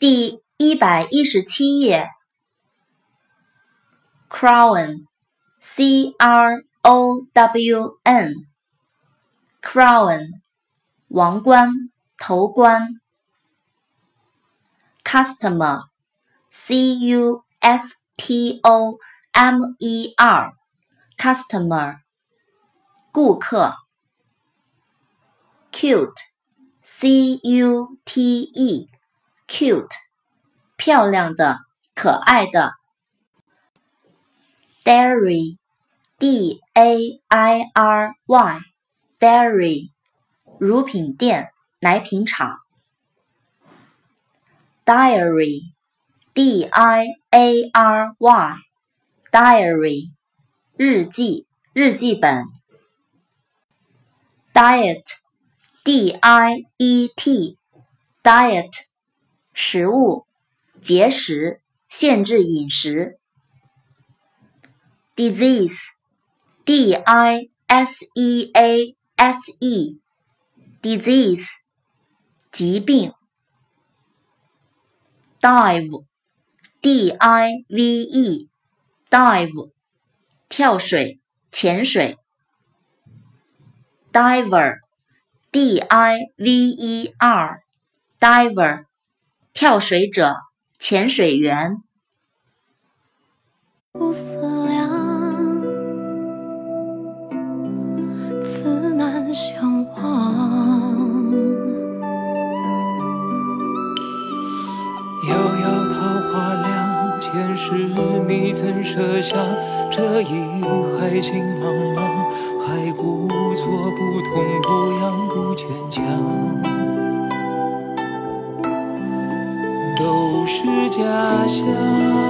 第一百一十七页。crown，c r o w n，crown，王冠、头冠。customer，c u s t o m e r，customer，顾客。，cute，c u t e cute，漂亮的，可爱的。dairy，d a i r y，dairy，乳品店，奶品厂。diary，d i a r y，diary，日记，日记本。diet。D I E T，diet，食物，节食，限制饮食。Disease，D I S E A S E，disease，疾病。Dive，D I V E，dive，跳水，潜水。Diver。D I V E R，diver，跳水者，潜水员。不思量，自难相忘。遥遥桃花凉，前世你曾设想，这一海情茫茫。都是假象。